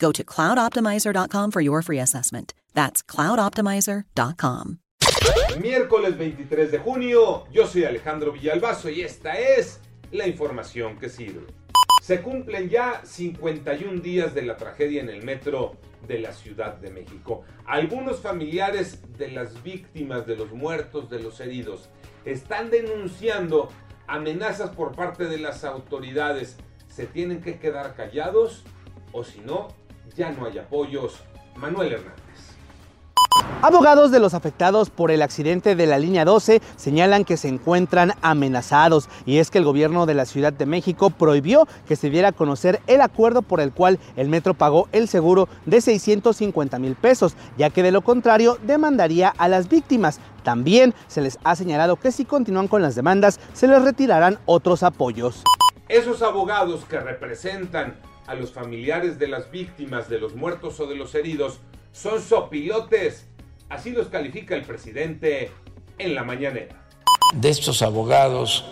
Go to cloudoptimizer.com for your free assessment. That's cloudoptimizer.com. Miércoles 23 de junio, yo soy Alejandro Villalbazo y esta es la información que sirve. Se cumplen ya 51 días de la tragedia en el metro de la Ciudad de México. Algunos familiares de las víctimas, de los muertos, de los heridos, están denunciando amenazas por parte de las autoridades. ¿Se tienen que quedar callados? O si no, ya no hay apoyos. Manuel Hernández. Abogados de los afectados por el accidente de la línea 12 señalan que se encuentran amenazados y es que el gobierno de la Ciudad de México prohibió que se diera a conocer el acuerdo por el cual el metro pagó el seguro de 650 mil pesos, ya que de lo contrario demandaría a las víctimas. También se les ha señalado que si continúan con las demandas se les retirarán otros apoyos. Esos abogados que representan a los familiares de las víctimas, de los muertos o de los heridos, son sopilotes. Así los califica el presidente en la mañanera. De estos abogados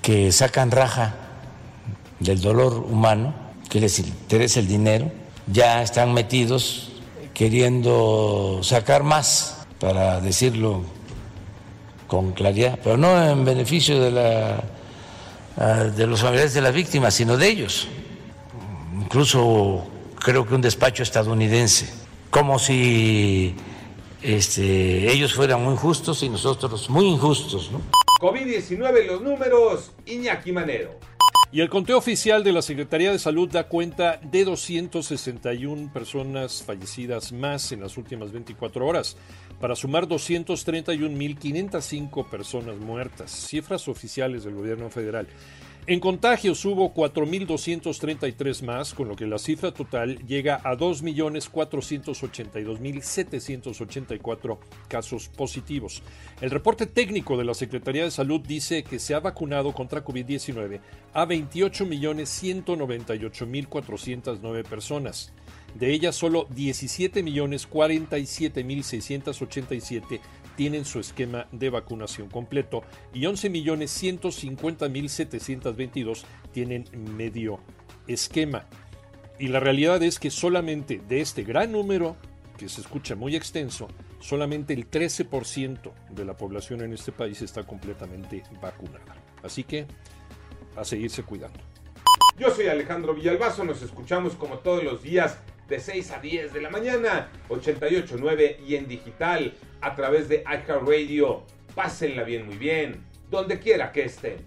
que sacan raja del dolor humano, que les interesa el dinero, ya están metidos queriendo sacar más, para decirlo con claridad, pero no en beneficio de, la, de los familiares de las víctimas, sino de ellos. Incluso creo que un despacho estadounidense como si este, ellos fueran muy justos y nosotros muy injustos. ¿no? COVID-19, los números, Iñaki Manero. Y el conteo oficial de la Secretaría de Salud da cuenta de 261 personas fallecidas más en las últimas 24 horas, para sumar 231.505 personas muertas, cifras oficiales del gobierno federal. En contagios hubo 4.233 más, con lo que la cifra total llega a 2.482.784 casos positivos. El reporte técnico de la Secretaría de Salud dice que se ha vacunado contra COVID-19 a 28.198.409 personas. De ellas, solo 17.047.687 tienen su esquema de vacunación completo y 11.150.722 tienen medio esquema. Y la realidad es que solamente de este gran número, que se escucha muy extenso, solamente el 13% de la población en este país está completamente vacunada. Así que a seguirse cuidando. Yo soy Alejandro Villalbazo, nos escuchamos como todos los días de 6 a 10 de la mañana, 88.9 y en digital a través de iHeartRadio. Pásenla bien, muy bien, donde quiera que estén.